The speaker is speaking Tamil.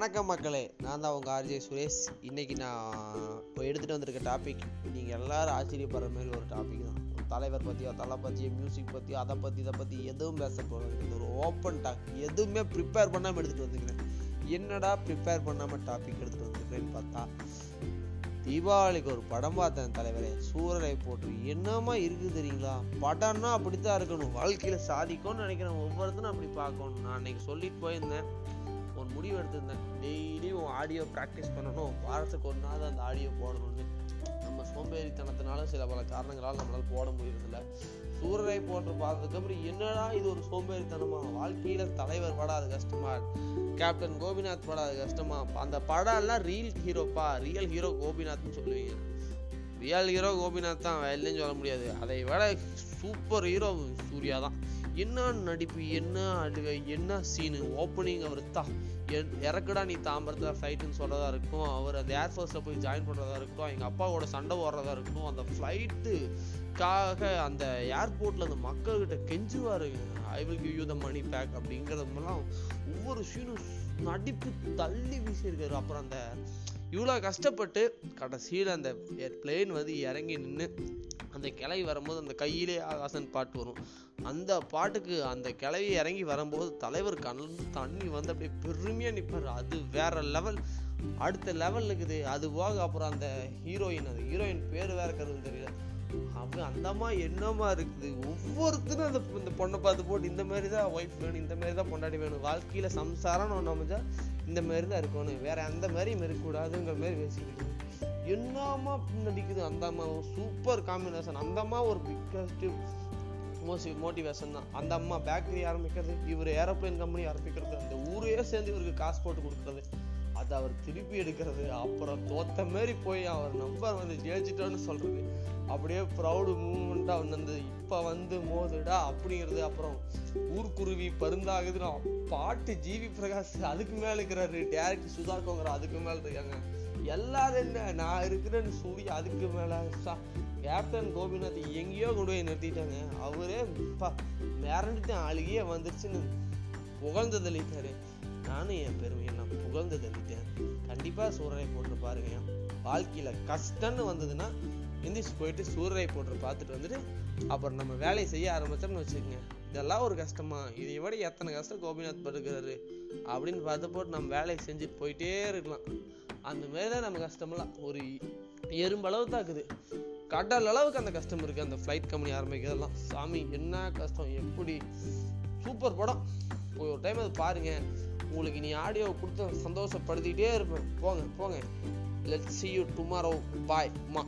வணக்கம் மக்களே. நான் தான் உங்கள் ஆர்ஜே சுரேஷ். இன்னைக்கு நான் இப்போ எடுத்துகிட்டு வந்திருக்க டாபிக் நீங்கள் எல்லாரும் ஆச்சரியப்படுற மாதிரி ஒரு டாபிக் தான். ஒரு தலைவர் பற்றியோ தலை பற்றியோ மியூசிக் பற்றியோ அதை பற்றி இதை பற்றி எதுவும் பேச போகிறது இது ஒரு ஓப்பன் டாக் எதுவுமே ப்ரிப்பேர் பண்ணாமல் எடுத்துகிட்டு வந்துக்கிறேன் என்னடா ப்ரிப்பேர் பண்ணாமல் டாபிக் எடுத்துகிட்டு வந்துருக்கிறேன்னு பார்த்தா தீபாவளிக்கு ஒரு படம் பார்த்தேன் தலைவரே. சூரரை போட்டு என்னமா இருக்குது தெரியுங்களா? படம்னா அப்படித்தான் இருக்கணும். வாழ்க்கையில் சாதிக்கும்னு நினைக்கிறேன். ஒவ்வொருத்தரும் அப்படி பார்க்கணும். நான் அன்னைக்கு சொல்லிட்டு போயிருந்தேன். ஒரு முடிவு எடுத்திருந்தேன். டெய்லியும் ஆடியோ ப்ராக்டிஸ் பண்ணணும். வாரத்துக்கு ஒரு நாள் அந்த ஆடியோ போடணும்னு. நம்ம சோம்பேறித்தனத்தினால சில பல காரணங்களால் நம்மளால் போட முடியறதில்ல. சூரரை போட்டு பார்த்ததுக்கப்புறம் என்னடா இது ஒரு சோம்பேறித்தனமா? வாழ்க்கையில் தலைவர் படாது கஷ்டமா? கேப்டன் கோபிநாத் படாது கஷ்டமா? அந்த படம்லாம் ரீல் ரியல் ஹீரோப்பா ரியல் ஹீரோ கோபிநாத்னு சொல்லுவீங்க. ரியல் ஹீரோ கோபிநாத் தான் இல்லைன்னு சொல்ல முடியாது. அதை விட சூப்பர் ஹீரோ சூர்யா தான். என்ன நடிப்பு என்ன அழுகை என்ன சீனு ஓப்பனிங் அவர் தா என்- இறக்குடா நீ தாம்பரத்தில் ஃப்ளைட்டுன்னு சொல்கிறதா இருக்கும் அவர் அந்த ஏர்ஃபோர்ஸில் போய் ஜாயின் பண்ணுறதா இருக்கட்டும் எங்கள் அப்பாவோட சண்டை ஓடுறதா இருக்கட்டும் அந்த ஃப்ளைட்டுக்காக அந்த ஏர்போர்ட்டில் அந்த மக்கள்கிட்ட கெஞ்சுவார். I will give you the money back அப்படிங்கிறதெல்லாம் ஒவ்வொரு சீனும் நடிப்பு தள்ளி வீசியிருக்காரு. அப்புறம் அந்த இவ்வளோ கஷ்டப்பட்டு கடைசியில் அந்த பிளேன் வந்து இறங்கி நின்று அந்த கிளவி வரும்போது அந்த கையிலே ஆகாசன் பாட்டு வரும். அந்த பாட்டுக்கு அந்த கிளவி இறங்கி வரும்போது தலைவர் கண்ணு தண்ணி வந்து அப்படியே பெருமையாக நிற்பார் அது வேற லெவல் அடுத்த லெவல் இருக்குது. அது போக அப்புறம் அந்த ஹீரோயின் அது ஹீரோயின் பேர் வேற கருது தெரியல. அவ அந்தம்மா என்னமா இருக்குது? ஒவ்வொருத்தரும் அந்த இந்த பொண்ணை பார்த்து போட்டு இந்த மாதிரி தான் ஒய்ஃப் வேணும் இந்த மாதிரி தான் பொண்டாடி வேணும். வாழ்க்கையில் சம்சாரம்னு ஒன்று அமைஞ்சா இந்த மாதிரி தான் இருக்கணும். வேற அந்த மாதிரியும் இருக்கக்கூடாதுங்கிற மாதிரி பேசிக்கிட்டு என்னம்மா நடிக்குது அந்த அம்மா சூப்பர் காம்பினேஷன் அந்த அம்மா ஒரு பிக்கஸ்ட் மோசி மோட்டிவேஷன் தான். அந்த அம்மா பேக்கரி ஆரம்பிக்கிறது இவர் ஏரோப்ளேன் கம்பெனி ஆரம்பிக்கிறது அந்த ஊரே சேர்ந்து இவருக்கு காசு போட்டு கொடுக்குறது. அதை அவர் திருப்பி எடுக்கிறது அப்புறம் தோத்த மாரி போய் அவர் நம்பர் வந்து ஜெயிச்சிட்டோன்னு சொல்றது. அப்படியே ப்ரௌடு மூமெண்ட்டாக வந்து இப்போ வந்து மோதுடா அப்படிங்கிறது. அப்புறம் ஊர்க்குருவி பருந்தாகுதுன்னு பாட்டு ஜிவி பிரகாஷ் அதுக்கு மேலே இருக்கிறாரு. டேரக்டர் சுதா கோங்கரா அதுக்கு மேலே இருக்காங்க. எல்லாரும் என்ன? நான் இருக்கிறேன்னு சூர்யா அதுக்கு மேலே. கேப்டன் கோபிநாத் எங்கேயோ கொண்டு போய் நிறுத்திட்டாங்க. அவரே பா அழுகியே வந்துருச்சுன்னு புகழ்ந்து தள்ளிட்டாரு. நானும் என் பெருமையை நான் புகழ்ந்து தள்ளிட்டேன் கண்டிப்பாக சூரரை போட்டு பாருங்க. வாழ்க்கையில் கஷ்டம்னு வந்ததுன்னா எந்திரிச்சு போயிட்டு சூரரை போட்டு பார்த்துட்டு வந்துட்டு அப்புறம் நம்ம வேலையை செய்ய ஆரம்பித்தோம்னு வச்சுக்கோங்க. இதெல்லாம் ஒரு கஷ்டமா? இதை விட எத்தனை கஷ்டம் கோபிநாத் படுக்கிறாரு? அப்படின்னு பார்த்து போட்டு நம்ம வேலையை செஞ்சுட்டு போயிட்டே இருக்கலாம். அந்த மாரி தான் நம்ம கஷ்டமெல்லாம் ஒரு எறும்பளவு தான் இருக்குது கடல் அளவுக்கு அந்த கஷ்டம் இருக்குது அந்த ஃப்ளைட் கம்பெனி ஆரம்பிக்கிறதெல்லாம். சாமி என்ன கஷ்டம்? எப்படி? சூப்பர் படம். போய் ஒரு டைம் அது பாருங்கள் உங்களுக்கு நீ ஆடியோ கொடுத்து சந்தோஷப்படுத்திக்கிட்டே இருப்பேன். போங்க போங்க. Let see you tomorrow bye மா